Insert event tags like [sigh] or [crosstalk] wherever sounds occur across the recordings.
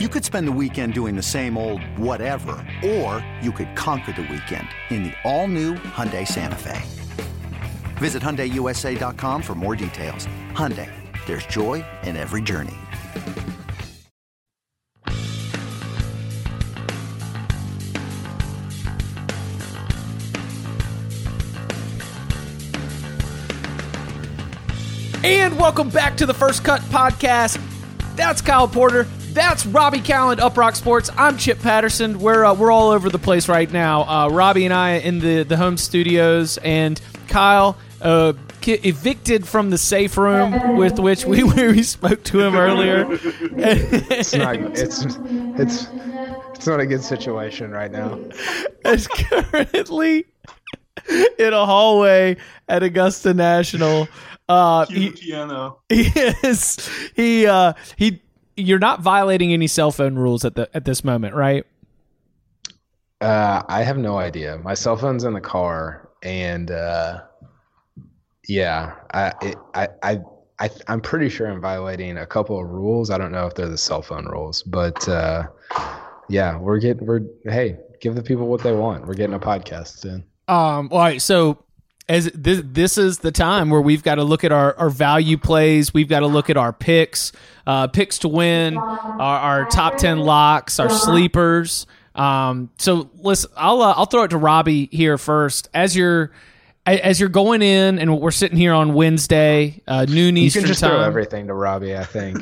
You could spend the weekend doing the same old whatever, or you could conquer the weekend in the all-new Hyundai Santa Fe. Visit HyundaiUSA.com for more details. Hyundai, there's joy in every journey. And welcome back to the First Cut Podcast. That's Kyle Porter. That's Robby Kalland, Uproxx Sports. I'm Chip Patterson. We're uh, we're all over the place right now. Uh, Robby and I in the the home studios, and Kyle uh, evicted from the safe room with which we [laughs] we spoke to him earlier. It's not. It's it's it's not a good situation right now. [laughs] It's currently in a hallway at Augusta National. Uh, he, piano. he is he uh he you're not violating any cell phone rules at the at this moment, right? Uh, I have no idea. My cell phone's in the car, and uh, yeah, I, it, I I I I'm pretty sure I'm violating a couple of rules. I don't know if they're the cell phone rules, but uh, yeah, we're getting we're hey, give the people what they want. We're getting a podcast soon. Um all right, so as this this is the time where we've got to look at our, our value plays, we've got to look at our picks, uh picks to win, our, our top 10 locks, our sleepers. Um so listen, I'll uh, I'll throw it to Robby here first. As you're as you're going in and we're sitting here on Wednesday, uh noon You can just time. throw everything to Robby. I think.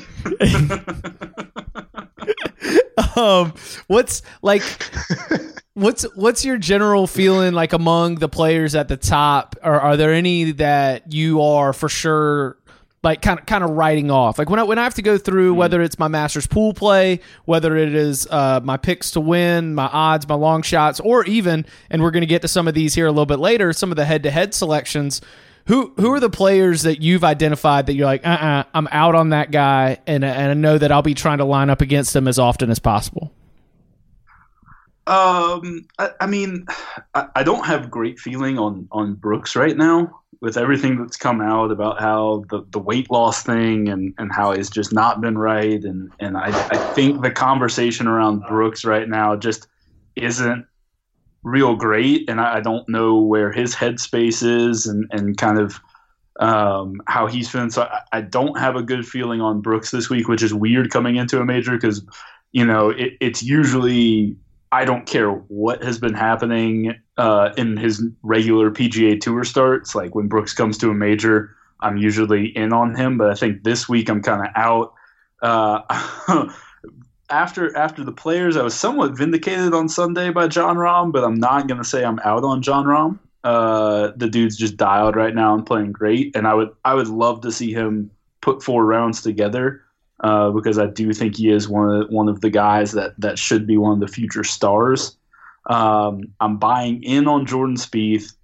[laughs] um what's like [laughs] what's what's your general feeling like among the players at the top? Or are there any that you are for sure like kind of kind of writing off? Like when I when I have to go through whether it's my masters pool play whether it is uh my picks to win my odds my long shots or even and we're going to get to some of these here a little bit later some of the head to head selections who who are the players that you've identified that you're like, uh, uh I'm out on that guy, and and I know that I'll be trying to line up against them as often as possible. Um, I, I mean, I, I don't have great feeling on on Brooks right now with everything that's come out about how the, the weight loss thing and, and how it's just not been right and and I, I think the conversation around Brooks right now just isn't real great and I, I don't know where his headspace is and, and kind of um, how he's feeling. So I, I don't have a good feeling on Brooks this week, which is weird coming into a major because you know it, it's usually I don't care what has been happening uh, in his regular PGA Tour starts. Like when Brooks comes to a major, I'm usually in on him. But I think this week I'm kind of out. Uh, [laughs] after after the players, I was somewhat vindicated on Sunday by Jon Rahm, but I'm not going to say I'm out on Jon Rahm. Uh, the dude's just dialed right now and playing great, and I would I would love to see him put four rounds together uh, because I do think he is one of one of the guys that that should be one of the future stars. Um, I'm buying in on Jordan Spieth.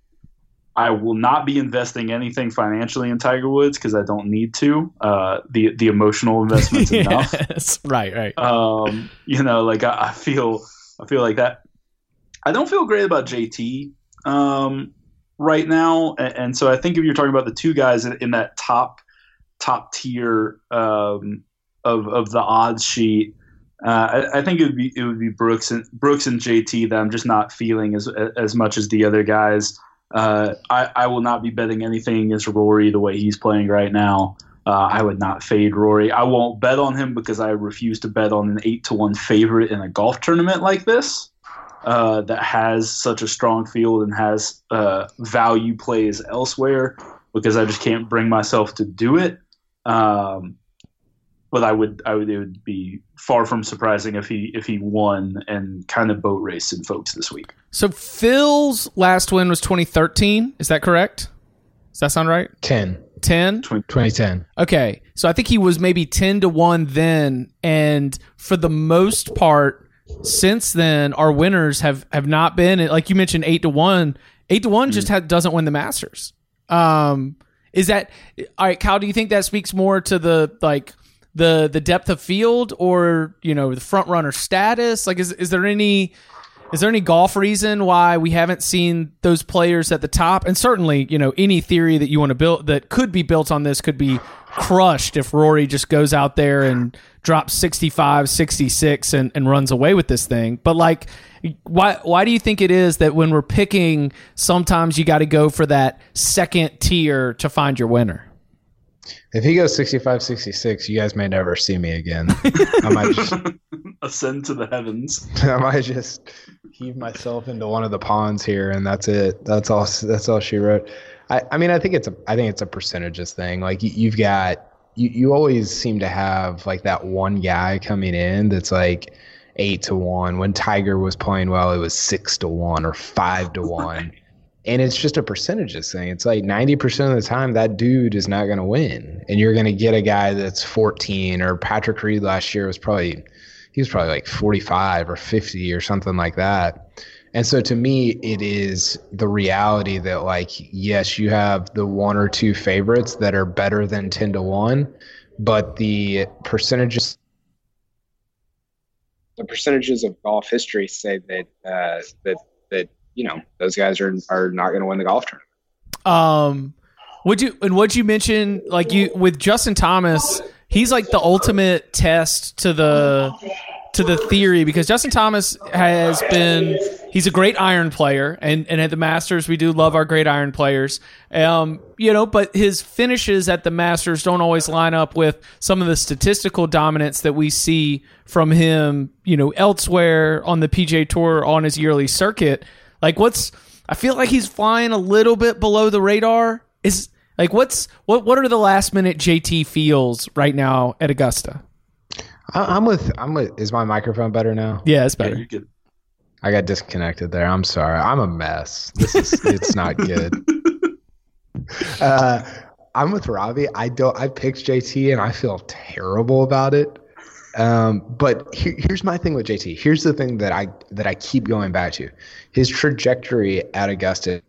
I will not be investing anything financially in Tiger Woods because I don't need to. Uh, the the emotional investment's [laughs] enough. yes, right, right. Um, you know, like I, I feel I feel like that. I don't feel great about JT um, right now, and, and so I think if you're talking about the two guys in, in that top top tier um, of of the odds sheet, uh, I, I think it would be it would be Brooks and Brooks and JT that I'm just not feeling as as much as the other guys. Uh, I, I will not be betting anything against Rory the way he's playing right now. Uh, I would not fade Rory. I won't bet on him because I refuse to bet on an eight to one favorite in a golf tournament like this uh, that has such a strong field and has uh, value plays elsewhere because I just can't bring myself to do it. Um, but I would, I would, it would be far from surprising if he if he won and kind of boat raced in folks this week. So Phil's last win was 2013. Is that correct? Does that sound right? 10, 10? 2010. Okay. So I think he was maybe 10 to 1 then. And for the most part, since then, our winners have, have not been, like you mentioned, 8 to 1. 8 to one just ha- doesn't win the Masters. Um, is that all right, Kyle? Do you think that speaks more to the like the the depth of field or you know the front runner status? Like, is is there any is there any golf reason why we haven't seen those players at the top? And certainly, you know, any theory that you want to build that could be built on this could be crushed if Rory just goes out there and drops 65, 66 and, and runs away with this thing. But like, why why do you think it is that when we're picking, sometimes you got to go for that second tier to find your winner? If he goes 65 66, you guys may never see me again. I might just [laughs] ascend to the heavens. [laughs] I might just heave myself into one of the ponds here and that's it. That's all that's all she wrote. I, I mean I think it's a I think it's a percentages thing. Like you, you've got you, you always seem to have like that one guy coming in that's like eight to one. When Tiger was playing well, it was six to one or five to one [laughs] and it's just a percentages thing. It's like 90% of the time that dude is not going to win. And you're going to get a guy that's 14 or Patrick Reed last year was probably he was probably like 45 or 50 or something like that. And so to me it is the reality that like yes, you have the one or two favorites that are better than 10 to 1, but the percentages the percentages of golf history say that uh, that that you know those guys are are not going to win the golf tournament. Um, would you and what you mention like you with Justin Thomas? He's like the ultimate test to the to the theory because Justin Thomas has been he's a great iron player and, and at the Masters we do love our great iron players. Um, you know, but his finishes at the Masters don't always line up with some of the statistical dominance that we see from him, you know, elsewhere on the PGA Tour on his yearly circuit. Like what's I feel like he's flying a little bit below the radar. Is like what's what what are the last minute JT feels right now at Augusta? I, am with I'm with is my microphone better now? Yeah, it's better. Yeah, I got disconnected there. I'm sorry. I'm a mess. This is it's not good. [laughs] Uh, I'm with Robby. I don't I picked JT and I feel terrible about it. Um, but here, here's my thing with JT. Here's the thing that I that I keep going back to. His trajectory at Augusta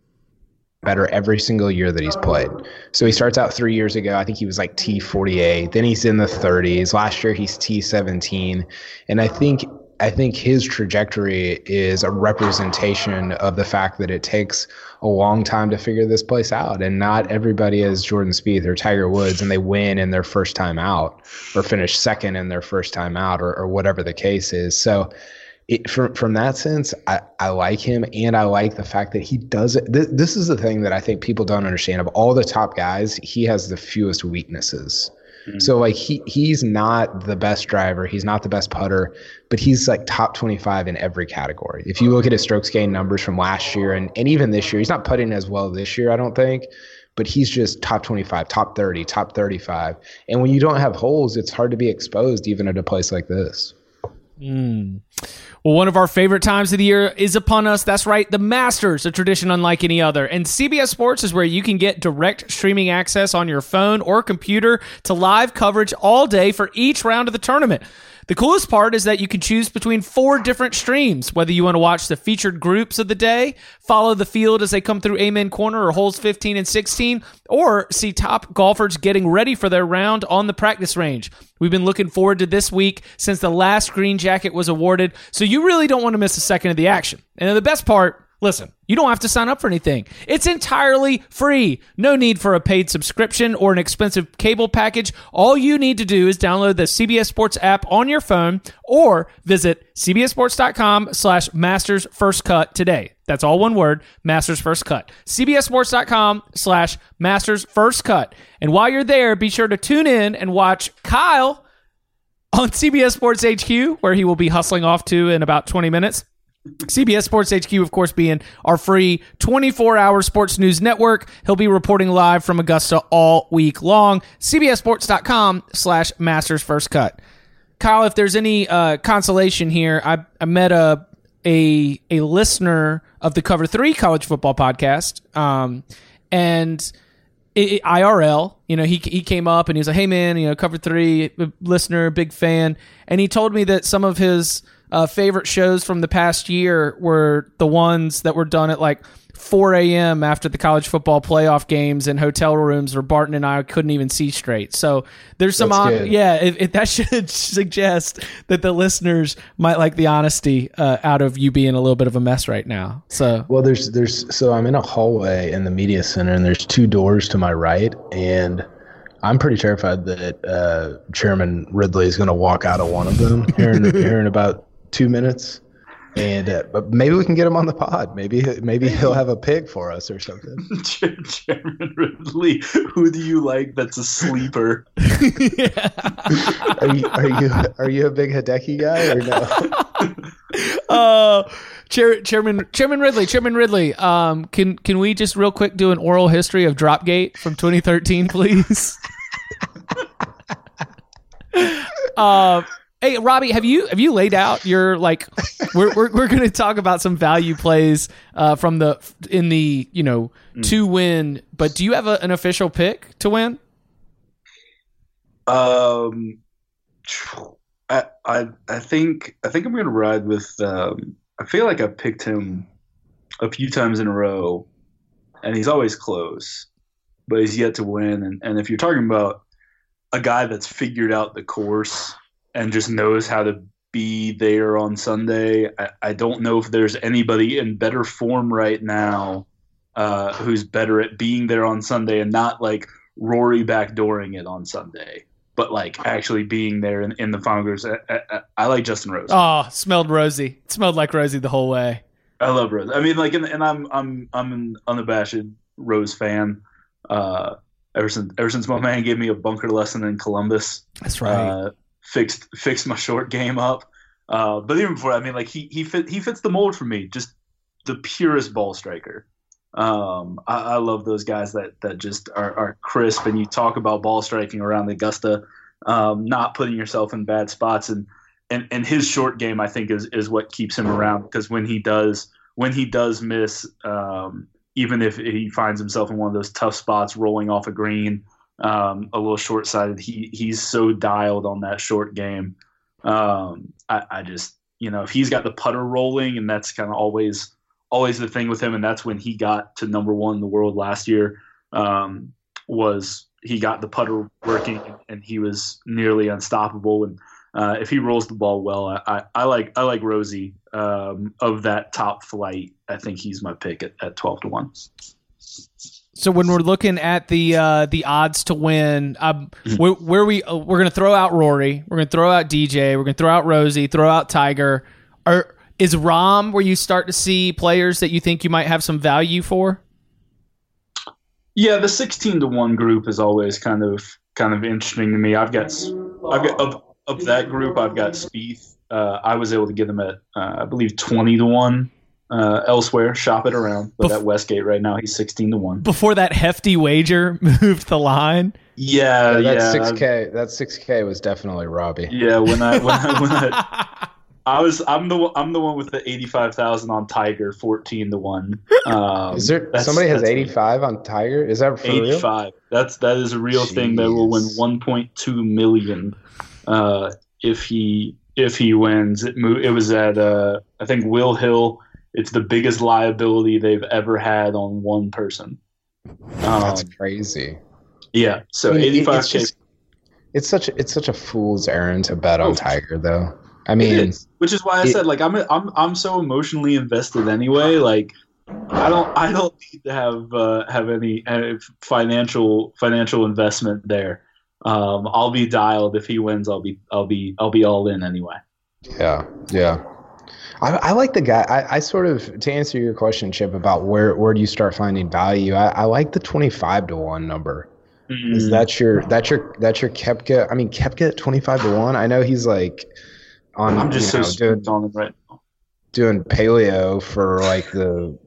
better every single year that he's played. So he starts out three years ago. I think he was like T48. Then he's in the 30s. Last year he's T17, and I think I think his trajectory is a representation of the fact that it takes a long time to figure this place out. And not everybody is Jordan Spieth or Tiger Woods and they win in their first time out or finish second in their first time out or, or whatever the case is. So it, from, from that sense, I, I like him and I like the fact that he does it. This, this is the thing that I think people don't understand. Of all the top guys, he has the fewest weaknesses. Mm-hmm. So like he he's not the best driver, he's not the best putter, but he's like top 25 in every category. If you look at his strokes gain numbers from last year and, and even this year, he's not putting as well this year, I don't think, but he's just top 25, top 30, top 35. And when you don't have holes, it's hard to be exposed even at a place like this. Mm. Well, one of our favorite times of the year is upon us. That's right, the Masters, a tradition unlike any other. And CBS Sports is where you can get direct streaming access on your phone or computer to live coverage all day for each round of the tournament. The coolest part is that you can choose between four different streams, whether you want to watch the featured groups of the day, follow the field as they come through Amen Corner or holes 15 and 16, or see top golfers getting ready for their round on the practice range. We've been looking forward to this week since the last green jacket was awarded, so you really don't want to miss a second of the action. And the best part, Listen, you don't have to sign up for anything. It's entirely free. No need for a paid subscription or an expensive cable package. All you need to do is download the CBS Sports app on your phone or visit cbssports.com slash masters first cut today. That's all one word, masters first cut. cbssports.com slash masters first cut. And while you're there, be sure to tune in and watch Kyle on CBS Sports HQ, where he will be hustling off to in about 20 minutes. CBS Sports HQ, of course, being our free 24 hour sports news network. He'll be reporting live from Augusta all week long. CBSSports.com slash Masters First Cut. Kyle, if there's any uh, consolation here, I, I met a, a a listener of the Cover Three College Football Podcast, um, and IRL. You know, he he came up and he was like, "Hey, man, you know, Cover Three listener, big fan," and he told me that some of his uh, favorite shows from the past year were the ones that were done at like 4 a.m. after the college football playoff games in hotel rooms where Barton and I couldn't even see straight. So there's some, on, yeah, that [laughs] should suggest that the listeners might like the honesty uh, out of you being a little bit of a mess right now. So, well, there's, there's, so I'm in a hallway in the media center and there's two doors to my right and I'm pretty terrified that uh, Chairman Ridley is going to walk out of one of them here in, [laughs] here in about two minutes. And uh, but maybe we can get him on the pod. Maybe maybe he'll have a pig for us or something. [laughs] Chairman Ridley, who do you like? That's a sleeper. [laughs] are you are you are you a big Hideki guy or no? [laughs] uh, Chair, Chairman Chairman Ridley, Chairman Ridley, um, can can we just real quick do an oral history of Dropgate from 2013, please? uh, Hey Robby, have you have you laid out your like? [laughs] We're we're, we're going to talk about some value plays uh, from the in the you know mm. to win, but do you have a, an official pick to win? Um, I I I think I think I'm going to ride with. Um, I feel like I picked him a few times in a row, and he's always close, but he's yet to win. And and if you're talking about a guy that's figured out the course and just knows how to be there on Sunday. I, I don't know if there's anybody in better form right now uh, who's better at being there on Sunday and not like Rory backdooring it on Sunday, but like actually being there in, in the final groups. I, I, I, like Justin Rose. Oh, smelled rosy. It smelled like Rosie the whole way. I love Rose. I mean, like, and, and I'm I'm I'm an unabashed Rose fan. Uh, ever since ever since my man gave me a bunker lesson in Columbus. That's right. Uh, fixed fixed my short game up. Uh, but even before, I mean, like he he fit, he fits the mold for me. Just the purest ball striker. Um, I, I, love those guys that that just are, are, crisp, and you talk about ball striking around Augusta, um, not putting yourself in bad spots, and and and his short game, I think, is is what keeps him around because when he does when he does miss, um, even if he finds himself in one of those tough spots, rolling off a green um, a little short sighted. He he's so dialed on that short game. Um, I, I, just you know if he's got the putter rolling, and that's kind of always always the thing with him, and that's when he got to number one in the world last year. Um, was he got the putter working, and he was nearly unstoppable. And uh, if he rolls the ball well, I, I, I like I like Rosie um, of that top flight. I think he's my pick at, at twelve to one. So when we're looking at the uh, the odds to win, um, mm-hmm. where, where, we uh, we're going to throw out Rory, we're going to throw out DJ, we're going to throw out Rosie, throw out Tiger. Are is Rahm where you start to see players that you think you might have some value for? Yeah, the sixteen to one group is always kind of kind of interesting to me. I've got I've got of, of that group, I've got Spieth. Uh, I was able to get them at uh, I believe twenty to one uh, elsewhere. Shop it around. But Bef- at Westgate right now, he's sixteen to one. Before that hefty wager [laughs] moved the line. Yeah, yeah. That six k. That six k was definitely Robby. Yeah, when I when I, when I, [laughs] I was I'm the I'm the one with the eighty five thousand on Tiger, fourteen to one. Um, is there somebody has eighty five on Tiger? Is that eighty five? That's that is a real Jeez. thing that will win one point two million uh, if he if he wins. It mo- it was at uh, I think Will Hill it's the biggest liability they've ever had on one person. Um, That's crazy. Yeah. So I mean, 85 it's, just, it's such it's such a fool's errand to bet on oh, Tiger though. I mean, which is why I it, said like I'm I'm I'm so emotionally invested anyway. Like I don't I don't need to have uh, have any uh, financial financial investment there. Um, I'll be dialed if he wins. I'll be I'll be I'll be all in anyway. Yeah, yeah. I, I like the guy. I, I, sort of to answer your question, Chip, about where where do you start finding value? I, I like the twenty five to one number. Mm. Is that your that's your that's your Koepka? I mean Koepka twenty five to one. I know he's like on. I'm just so know, doing, on him right now. Doing paleo for like the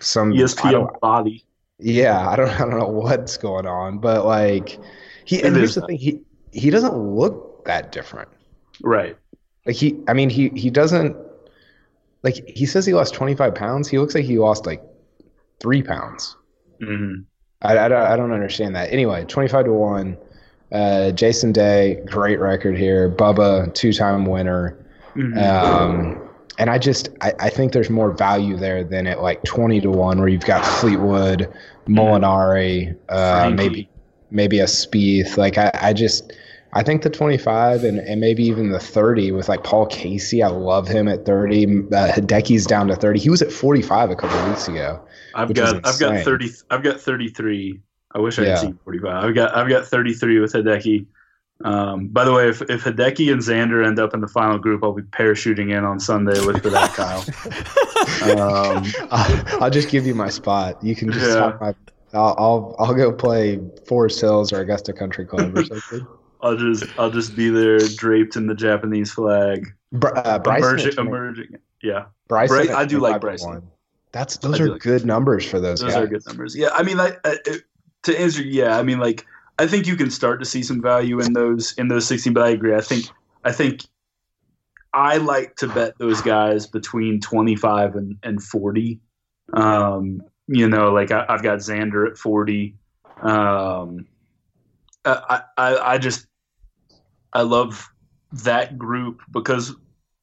some ESPN body. Yeah, I don't I don't know what's going on, but like he it and here's the thing he he doesn't look that different. Right. Like he I mean he he doesn't like he says he lost 25 pounds. He looks like he lost like three pounds. Mm-hmm. I, I, don't, I don't understand that. Anyway, 25 to 1. Uh, Jason Day, great record here. Bubba, two time winner. Mm-hmm. Um, and I just I, I think there's more value there than at like 20 to 1 where you've got Fleetwood, Molinari, uh, maybe maybe a Spieth. Like I, I just I think the 25 and, and maybe even the 30 with like Paul Casey. I love him at 30. Uh, Hideki's down to 30. He was at 45 a couple weeks ago. I've got I've got 30 I've got 33 I wish I Yeah. seen 45. I've got I've got 33 with Hideki. Um, by the way, if, if Hideki and Xander end up in the final group, I'll be parachuting in on Sunday with for that, Kyle. [laughs] Um, I'll, I'll just give you my spot. You can just Yeah. my. I'll, I'll I'll go play Forest Hills or Augusta Country Club or [laughs] something. I'll just I'll just be there draped in the Japanese flag, Br- uh, emerging, emerging. Yeah, Bryson Bry- I do like 25 to Bryson. one. That's those do are like good numbers for those, those guys. are good numbers. Yeah, I mean, like to answer, yeah, I mean, like I think you can start to see some value in those in those 16. But I agree. I think I think I like to bet those guys between 25 and, and 40. Um, you know, like I, I've got Xander at 40. Um, I, I, I just I love that group because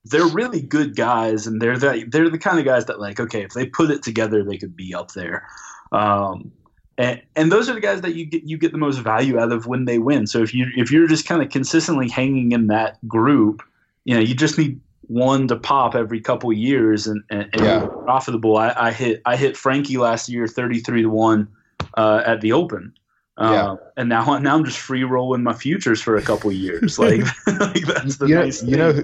they're really good guys, and they're the, they're the kind of guys that like okay, if they put it together, they could be up there. Um, and, and those are the guys that you get you get the most value out of when they win. So if you if you're just kind of consistently hanging in that group, you know, you just need one to pop every couple years and, and, and Yeah. profitable. I, I hit I hit Frankie last year thirty three to one uh, at the Open. Yeah. and now [laughs] now I'm just free rolling my futures for a couple years. Like, [laughs] [laughs] like that's the you know, nice you know,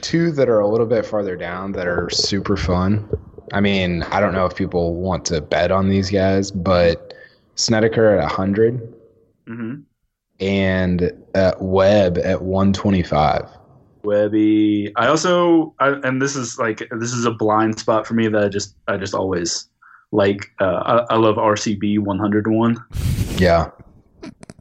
two that are a little bit farther down that are super fun. I mean, I don't know if people want to bet on these guys, but Snedeker at 100 Mhm. and uh, Webb at 125. Webby. I also, I, and this is like this is a blind spot for me that I just I just always like. Uh, I, I love RCB 101. Yeah.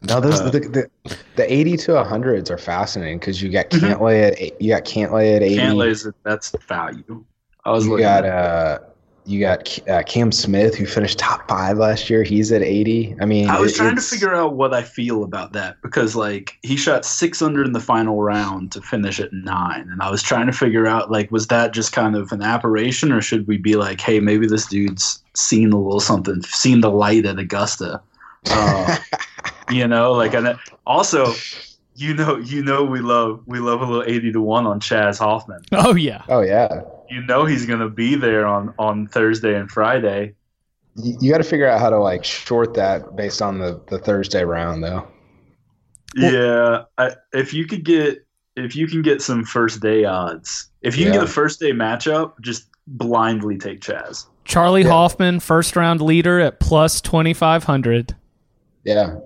No, those Uh, the, the the 80 to 100s are fascinating because you got Mhm. Cantlay at eight, you got Cantlay at 80. Cantlay's that's value. I was you looking got at uh you got uh, Cam Smith who finished top five last year. He's at 80. I mean, I was it- trying to figure out what I feel about that because like he shot six under in the final round to finish at nine, and I was trying to figure out like was that just kind of an aberration or should we be like, hey, maybe this dude's seen a little something, seen the light at Augusta, uh, [laughs] you know? Like, and also, you know, you know, we love we love a little eighty to one on Chaz Hoffman. Oh yeah. Oh yeah. You know he's gonna be there on on Thursday and Friday. You, you got to figure out how to like short that based on the the Thursday round though. yeah, I, if you could get if you can get some first day odds, if you can get a first day matchup, just blindly take Chaz. Charley Yeah. Hoffman, first round leader at plus twenty five hundred. Yeah,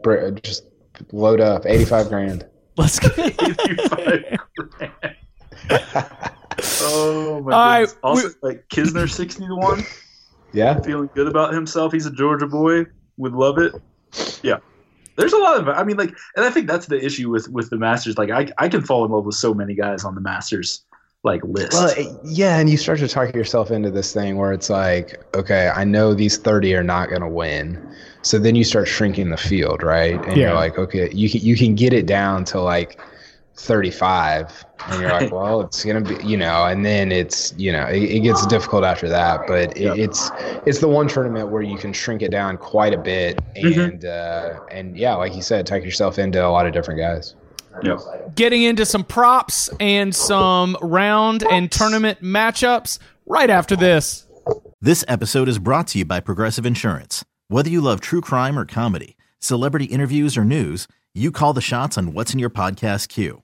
just load up 85 grand. Let's go. [laughs] 85 grand. [laughs] Oh my All right, goodness! Also, like Kisner sixty to one, Yeah. feeling good about himself. He's a Georgia boy. Would love it. Yeah. There's a lot of I mean like and I think that's the issue with with the Masters. Like I I can fall in love with so many guys on the Masters like list. Well, it- yeah, and you start to talk yourself into this thing where it's like, okay, I know these 30 are not going to win. So then you start shrinking the field, right? And Yeah. you're like, okay, you can, you can get it down to like 35 and you're like, [laughs] well, it's going to be, you know, and then it's, you know, it, it gets difficult after that, but it, Yeah. it's it's the one tournament where you can shrink it down quite a bit Mhm. and uh and yeah, like you said, tuck yourself into a lot of different guys. Yep. Getting into some props and some round and tournament matchups right after this. This episode is brought to you by Progressive Insurance. Whether you love true crime or comedy, celebrity interviews or news, you call the shots on what's in your podcast queue.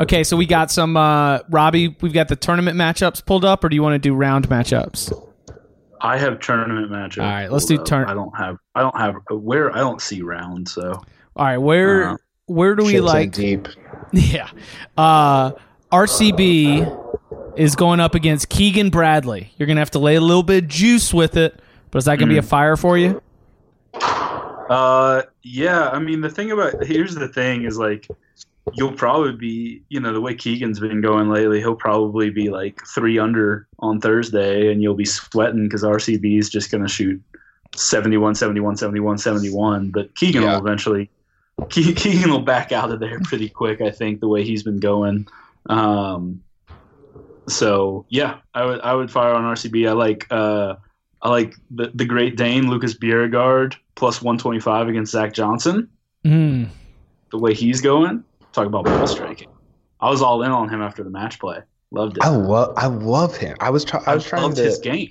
Okay, so we got some uh Robby, we've got the tournament matchups pulled up, or do you want to do round matchups? I have tournament matchups. All right, let's do pulled turn- I don't have I don't have where I don't see rounds, so All right, where Uh-huh. where do we like? deep? [laughs] Yeah. Uh, RCB is going up against Keegan Bradley. You're going to have to lay a little bit of juice with it, but is that going to be a fire for you? Uh, yeah. I mean, the thing about here's the thing is like you'll probably be, you know, the way Keegan's been going lately, he'll probably be like three under on Thursday, and you'll be sweating because RCB is just going to shoot 71, 71, 71, 71. But Keegan Yeah. will eventually, Ke- [laughs] Keegan will back out of there pretty quick. I think the way he's been going. Um, so yeah, I would I would fire on RCB. I like uh, I like the the Great Dane Lucas Bjerregaard plus 125 against Zach Johnson. Mm. The way he's going, talk about ball striking. I was all in on him after the match play. Loved it. I love I love him. I was try- I was trying loved to his game.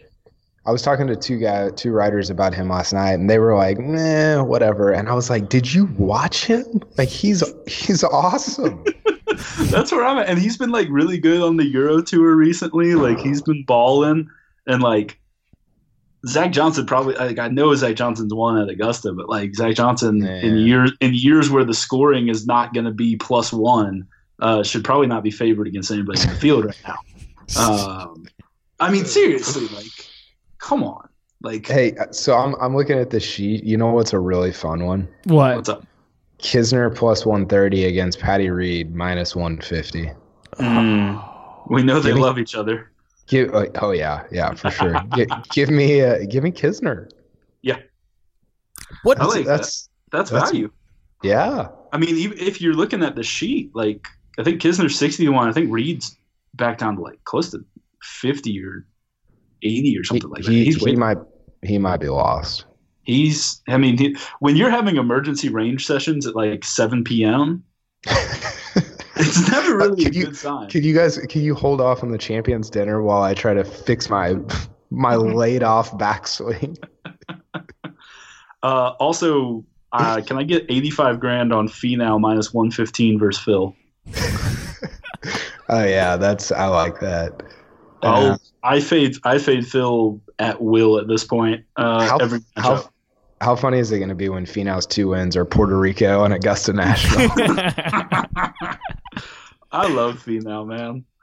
I was talking to two guy two writers about him last night, and they were like, "Meh, whatever." And I was like, "Did you watch him? Like he's he's awesome." [laughs] That's where I'm at. And he's been like really good on the Euro tour recently. Like he's been balling and like Zach Johnson probably like I know Zach Johnson's won at Augusta, but like Zach Johnson in years in years where the scoring is not gonna be plus one, uh, should probably not be favored against anybody in the field right now. Um, I mean seriously, like come on. Like hey, so I'm I'm looking at the sheet. You know what's a really fun one? What? what's up? Kisner plus 130 against Patty Reed minus 150. We know they Give me- love each other. Give, oh, oh yeah, yeah, for sure. [laughs] Gi- give me uh, give me Kisner. Yeah. What? I like that. That's That's, That's- value. yeah. I mean, even if you're looking at the sheet, like I think Kisner's 60 to one. I think Reed's back down to like close to 50 or 80 or He, something like that. he, He's he way, might he might be lost. he's. I mean, he, when you're having emergency range sessions at like 7 p.m., [laughs] it's never really a Could you- good sign. Can you guys can you hold off on the champions dinner while I try to fix my my [laughs] laid off backswing? [laughs] Uh, also, uh, can I get 85 grand on Finau minus 115 versus Phil? [laughs] Oh yeah, that's I like that. I'll, I fade. I fade Phil at will at this point. Uh, how, every how, how funny is it going to be when Finau's two wins are Puerto Rico and Augusta National? I love female man. [laughs]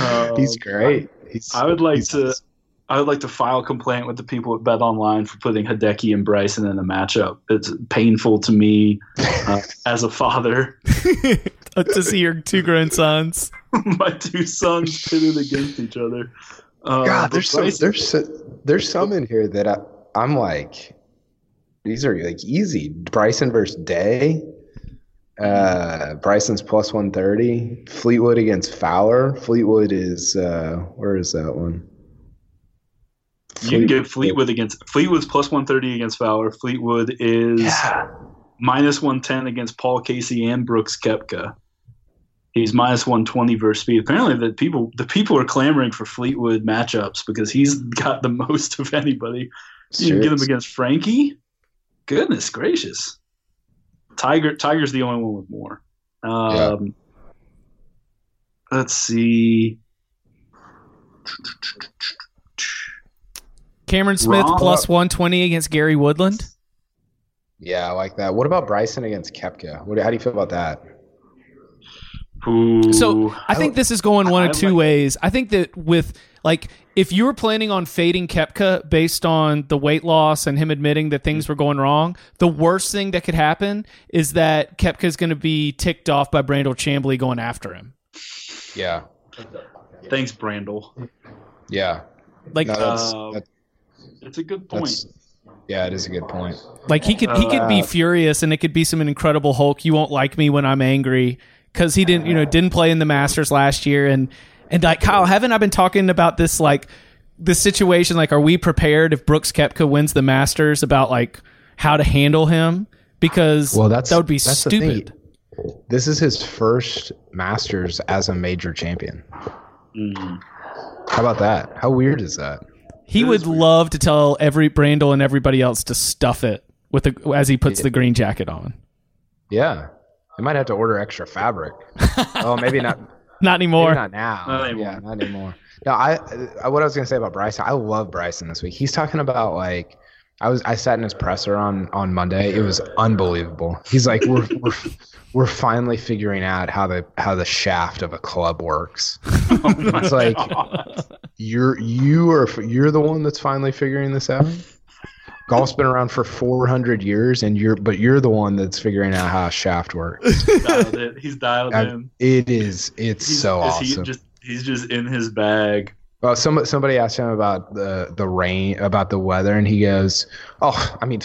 Um, He's great. He's, I would like to. awesome. I would like to file a complaint with the people at Bet Online for putting Hideki and Bryson in a matchup. It's painful to me uh, [laughs] as a father. [laughs] to see your two grown sons. My two sons pitted against each other. Uh, God, there's some there's so, there's some in here that I, I'm like, these are like easy. Bryson versus Day. Uh, Bryson's plus one thirty. Fleetwood against Fowler. Fleetwood is uh, where is that one? you can get Fleetwood against Fleetwood's plus one thirty against Fowler. Fleetwood is Yeah. minus one ten against Paul Casey and Brooks Koepka. He's minus one twenty versus Spieth. Apparently, the people the people are clamoring for Fleetwood matchups because he's [laughs] got the most of anybody. You can get him against Frankie. Goodness gracious, Tiger Tiger's the only one with more. Um, Let's see. Cameron Smith Wrong. plus 120 against Gary Woodland. Yeah, I like that. What about Bryson against Koepka? What, how do you feel about that? Ooh. So I think this is going one I of two like- ways. I think that with like if you were planning on fading Koepka based on the weight loss and him admitting that things were going wrong, the worst thing that could happen is that Koepka is going to be ticked off by Brandel Chamblee going after him. Yeah, thanks, Brandel. yeah. Like No, that's, Uh, that- It's a good point. yeah, it is a good point. Like he could he could be Uh, furious and it could be some incredible Hulk. You won't like me when I'm angry because he didn't you know didn't play in the Masters last year and and like Kyle haven't I been talking about this like the situation like are we prepared if Brooks Koepka wins the Masters about like how to handle him because Well, that's that would be that's the thing. stupid. This is his first Masters as a major champion. Mm. How about that? How weird is that? He It would love to tell every Brandel and everybody else to stuff it with the as he puts the green jacket on. Yeah, I might have to order extra fabric. [laughs] oh, maybe not. Not Maybe anymore. not now. Not anymore. Yeah, not anymore. No, I, I what I was gonna say about Bryson. I love Bryson this week. He's talking about like I was I sat in his presser on on Monday. It was unbelievable. He's like, we're [laughs] we're we're finally figuring out how the how the shaft of a club works. [laughs] Oh it's like you're you are you're the one that's finally figuring this out. Golf's been around for 400 years, and you're but you're the one that's figuring out how a shaft works. He's dialed in. He's dialed I- in. It is it's He's, so is awesome. He just he's just in his bag. Well, some somebody asked him about the the rain, about the weather, and he goes, "Oh, I mean,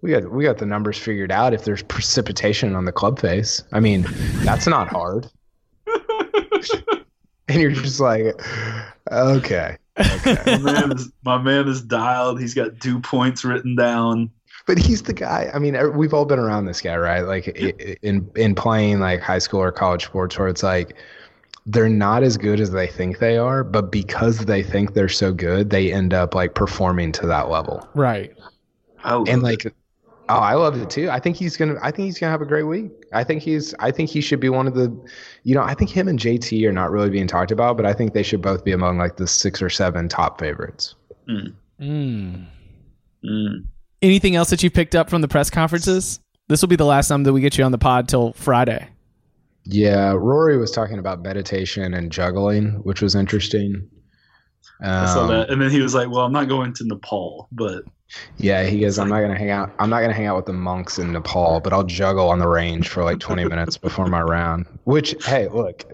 we got we got the numbers figured out. If there's precipitation on the club face, I mean, that's not hard." [laughs] and you're just like, "Okay, My man is my man is dialed. He's got two points written down. but he's the guy. I mean, er, we've all been around this guy, right? Like in in playing like high school or college sports, where it's like they're not as good as they think they are, but because they think they're so good, they end up like performing to that level. Right. I love and it. like oh i love it too i think he's gonna i think he's gonna have a great week i think he's i think he should be one of the you know i think him and jt are not really being talked about but i think they should both be among like the six or seven top favorites Mm, Mm. mm. Anything else that you picked up from the press conferences? This will be the last time that we get you on the pod till Friday. yeah rory was talking about meditation and juggling which was interesting I saw Um, that, and then he was like, "Well, I'm not going to Nepal, but yeah he goes i'm not gonna hang out i'm not gonna hang out with the monks in nepal but i'll juggle on the range for like 20 minutes before my round which hey look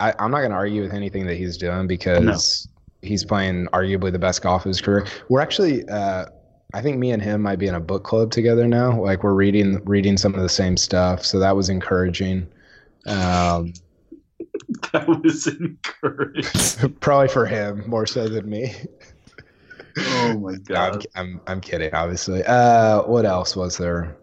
I, i'm not gonna argue with anything that he's doing because he's playing arguably the best golf of his career we're actually uh I think me and him might be in a book club together now. Like we're reading reading some of the same stuff, so that was encouraging. Um, [laughs] that was encouraged." [laughs] probably for him more so than me. Oh my [laughs] No, I'm, god! I'm I'm kidding, obviously. Uh, what else was there?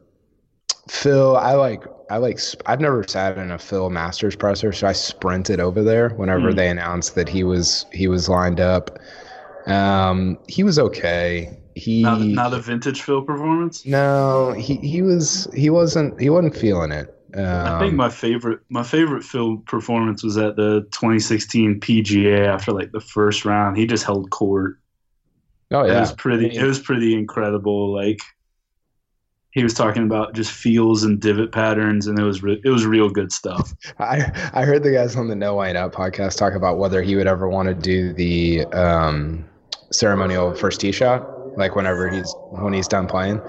Phil, I like I like I've never sat in a Phil Masters presser, so I sprinted over there whenever Hmm. they announced that he was he was lined up. Um, he was okay. He Not, not a vintage Phil performance. no, he he was he wasn't he wasn't feeling it. Um, I think my favorite my favorite Phil performance was at the 2016 PGA after like the first round. He just held court. Oh yeah, It was pretty. It was pretty incredible. Like he was talking about just feels and divot patterns, and it was re- it was real good stuff. [laughs] I I heard the guys on the No White Out podcast talk about whether he would ever want to do the um, ceremonial first tee shot, like whenever he's when he's done playing.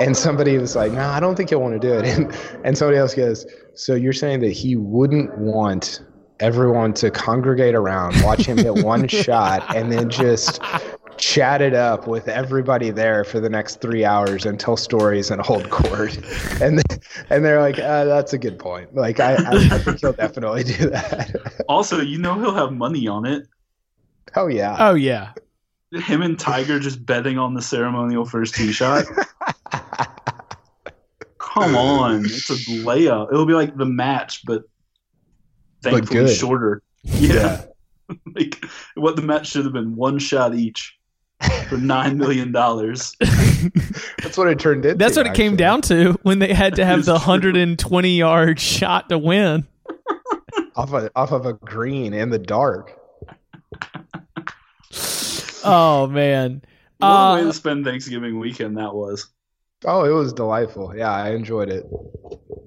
And somebody was like, "No, I don't think he'll want to do it." [laughs] And and somebody else goes, "So you're saying that he wouldn't want everyone to congregate around, watch him hit one [laughs] shot, and then just." Chat it up with everybody there for the next three hours and tell stories and hold court, [laughs] and then, and they're like, uh, "That's a good point." Like, I, I, I think he'll definitely do that. [laughs] Also, you know he'll have money on it. oh yeah, Oh yeah. Him and Tiger just betting on the ceremonial first tee shot. Come on, it's a layup. It'll be like the match, but thankfully good. shorter. Yeah, [laughs] like what the match should have been one shot each for nine million dollars. [laughs] that's what it turned into. That's what it came down to when they had to have the 120 yard shot to win. [laughs] off of, off of a green in the dark. Oh man. What a way Uh, to spend Thanksgiving weekend that was. Oh, it was delightful. Yeah, I enjoyed it.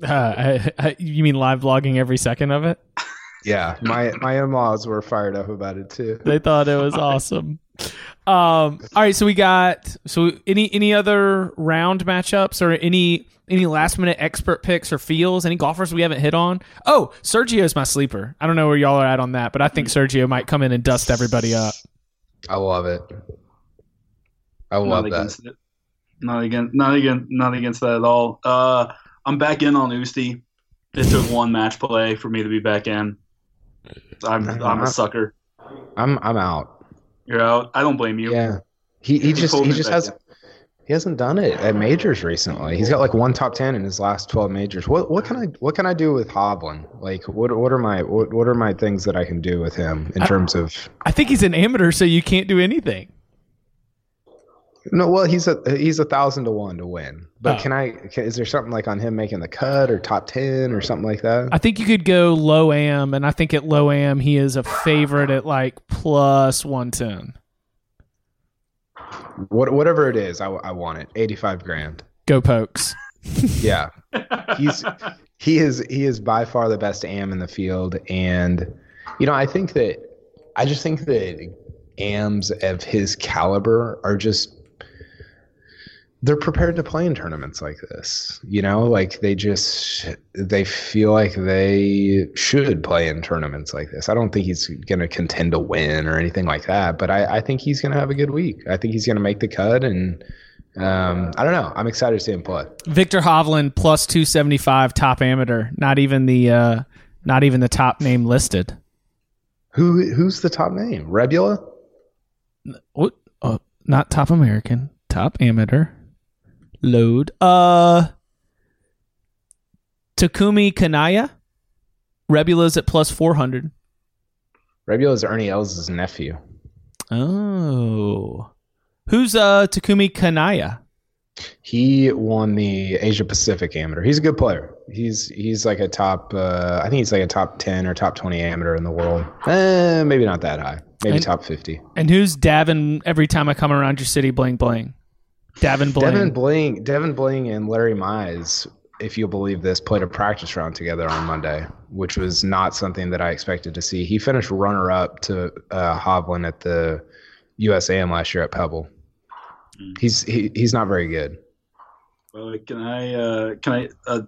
uh, I, I, you mean live vlogging every second of it? Yeah, my my in laws were fired up about it too. They thought it was [laughs] awesome. Um, all right, so we got so any any other round matchups or any any last minute expert picks or feels? Any golfers we haven't hit on? Oh, Sergio's my sleeper. I don't know where y'all are at on that, but I think Sergio might come in and dust everybody up. I love it. I Not love that. against it. Not against. Not against. Not against that at all. Uh, I'm back in on Oosty. It took one match play for me to be back in. I'm I'm a sucker. I'm I'm out. You're out. I don't blame you. Yeah, he he You just he just has in. he hasn't done it at majors recently. He's got like one top ten in his last twelve majors. What what can I what can I do with Hovland? Like what what are my what, what are my things that I can do with him in I- terms of I think he's an amateur, so you can't do anything. No, well, he's a he's a thousand to one to win. But Oh. can I? Can, is there something like on him making the cut or top ten or something like that? I think you could go low am, and I think at low am he is a favorite at like plus one ten. What whatever it is, I, I want it. Eighty five grand. Go pokes. [laughs] Yeah, he's he is he is by far the best am in the field, and you know I think that I just think that ams of his caliber are just they're prepared to play in tournaments like this. You know, like they just they feel like they should play in tournaments like this. I don't think he's going to contend to win or anything like that, but I, I think he's going to have a good week. I think he's going to make the cut, and um, I don't know. I'm excited to see him play. Viktor Hovland plus two seventy five top amateur. Not even the uh, not even the top name listed. Who who's the top name? Rebula. What? Uh, not top American. Top amateur. Load. Uh, Takumi Kanaya. Rebula's at plus four hundred. Rebula is Ernie Els' nephew. Oh, who's uh Takumi Kanaya? He won the Asia Pacific Amateur. He's a good player. He's he's like a top. Uh, I think he's like a top ten or top twenty amateur in the world. Eh, maybe not that high. Maybe And- top fifty. And who's Devon? Every time I come around your city, bling bling. Devon bling. Devon Bling, Devon Bling, and Larry Mize, if you'll believe this, played a practice round together on Monday, which was not something that I expected to see. He finished runner up to uh, Hovland at the USAM last year at Pebble. He's he, he's not very good. Uh, can I uh, can I uh,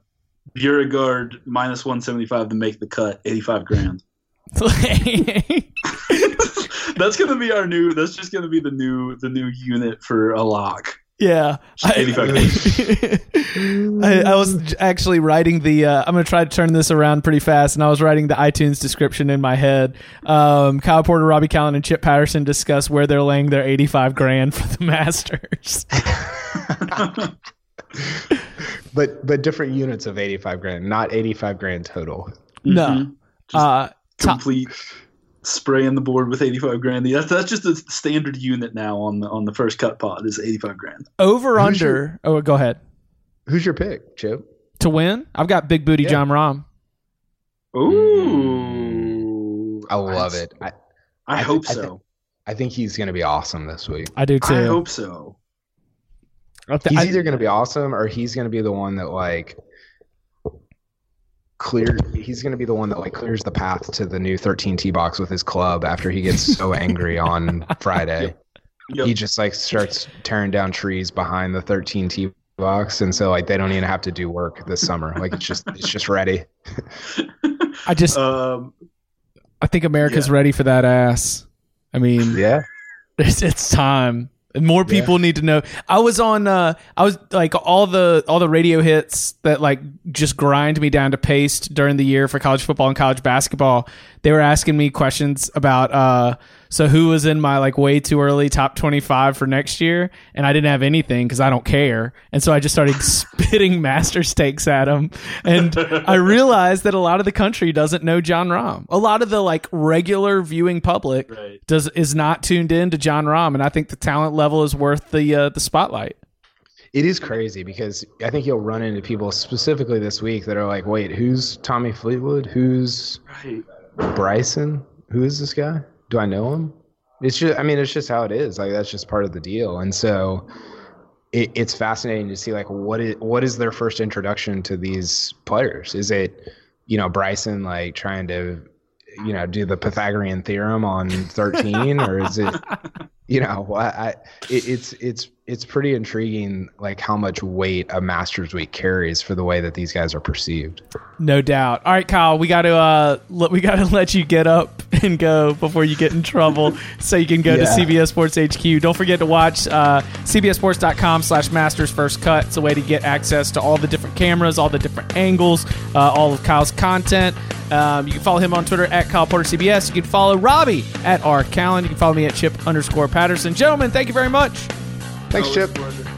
Beauregard minus one seventy five to make the cut eighty five grand. [laughs] [laughs] that's gonna be our new. That's just gonna be the new the new unit for a lock. Yeah, Just 85 [laughs] I, I was actually writing the. Uh, I'm going to try to turn this around pretty fast, and I was writing the iTunes description in my head. Um, Kyle Porter, Robby Kalland, and Chip Patterson discuss where they're laying their 85 grand for the [laughs] Masters. [laughs] But but different units of eighty five grand, not eighty five grand total. no, Mhm. Just uh, top, complete spraying the board with eighty five grand. That's that's just the standard unit now on the on the first cut pot is eighty five grand. over Who's under. Oh, go ahead. Who's your pick, Chip? To win, I've got Big Booty Yeah. Jon Rahm. Ooh, I love it. I, I, I hope thi- I so. I think he's going to be awesome this week. I do too. I hope so. I th- He's either going to be awesome or he's going to be the one that like clear. He's going to be the one that like clears the path to the new 13T box with his club after he gets so [laughs] angry on Friday. Yep. He just like starts tearing down trees behind the 13T box, and so like they don't even have to do work this summer. Like it's just it's just ready. I just, [laughs] um, I think America's yeah. ready for that ass. I mean, Yeah. [laughs] It's, it's time. More people need to know. I was on uh I was like all the all the radio hits that like just grind me down to paste during the year for college football and college basketball. They were asking me questions about uh so who was in my like way too early top 25 for next year and I didn't have anything cuz I don't care. And so I just started [laughs] spitting master stakes at him. and I realized that a lot of the country doesn't know Jon Rahm. A lot of the like regular viewing public right. does is not tuned in to Jon Rahm, and I think the talent level is worth the uh, the spotlight. It is crazy because I think you'll run into people specifically this week that are like, wait, who's Tommy Fleetwood? Who's Right. Bryson? Who is this guy? Do I know him? It's just, I mean, it's just how it is. Like that's just part of the deal. And so it, it's fascinating to see like what is what is their first introduction to these players? Is it, you know, Bryson like trying to, you know, do the Pythagorean theorem on thirteen, or is it, [laughs] you know, I, I it, it's it's it's pretty intriguing like how much weight a Masters week carries for the way that these guys are perceived. No doubt. All right, Kyle, we got to uh, let, we got to [laughs] let you get up and go before you get in trouble, so you can go to Yeah. CBS Sports HQ. Don't forget to watch uh, CBSSports.com/slash Masters First Cut. It's a way to get access to all the different cameras, all the different angles, uh, all of Kyle's content. Um, you can follow him on Twitter at Kyle Porter CBS. You can follow Robby at R Kalland. You can follow me at Chip underscore Patterson. Gentlemen, thank you very much. Thanks, Chip. pleasure.